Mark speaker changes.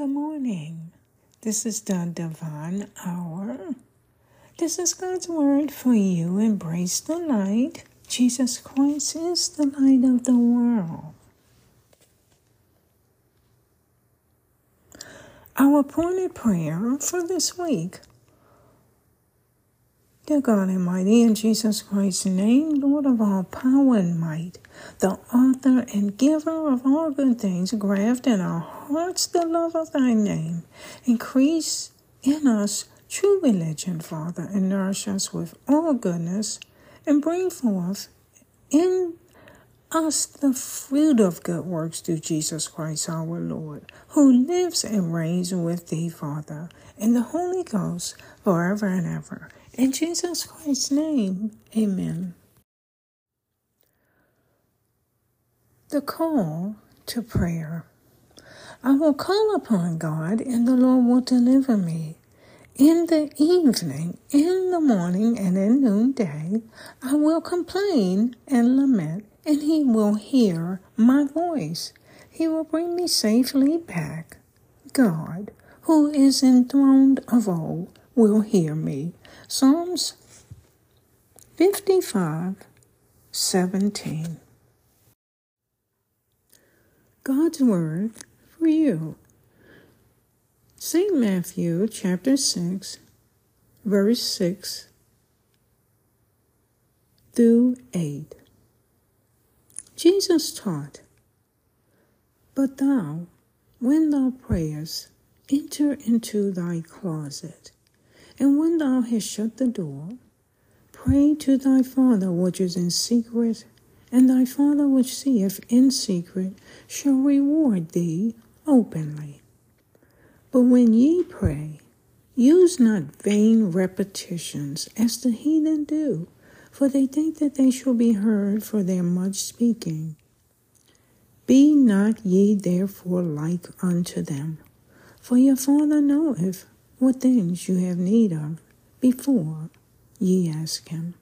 Speaker 1: Good morning. This is the Divine Hour. This is God's Word for you. Embrace the light. Jesus Christ is the light of the world. Our appointed prayer for this week Dear God Almighty, in Jesus Christ's name, Lord of all power and might, the author and giver of all good things, graft in our hearts the love of thy name. Increase in us true religion, Father, and nourish us with all goodness, and bring forth in us the fruit of good works through Jesus Christ our Lord, who lives and reigns with thee, Father, and the Holy Ghost, forever and ever. In Jesus Christ's name, amen. The call to prayer. I will call upon God, and the Lord will deliver me. In the evening, in the morning, and in noonday, I will complain and lament, and he will hear my voice. He will bring me safely back. God, who is enthroned of old, will hear me. Psalms 55 17. God's Word for you. St. Matthew chapter 6, verse 6 through 8. Jesus taught, But thou, when thou prayest, enter into thy closet and when thou hast shut the door, pray to thy Father which is in secret, and thy Father which seeth in secret shall reward thee openly. But when ye pray, use not vain repetitions as the heathen do, for they think that they shall be heard for their much speaking. Be not ye therefore like unto them, for your Father knoweth what things you have need of before ye ask him.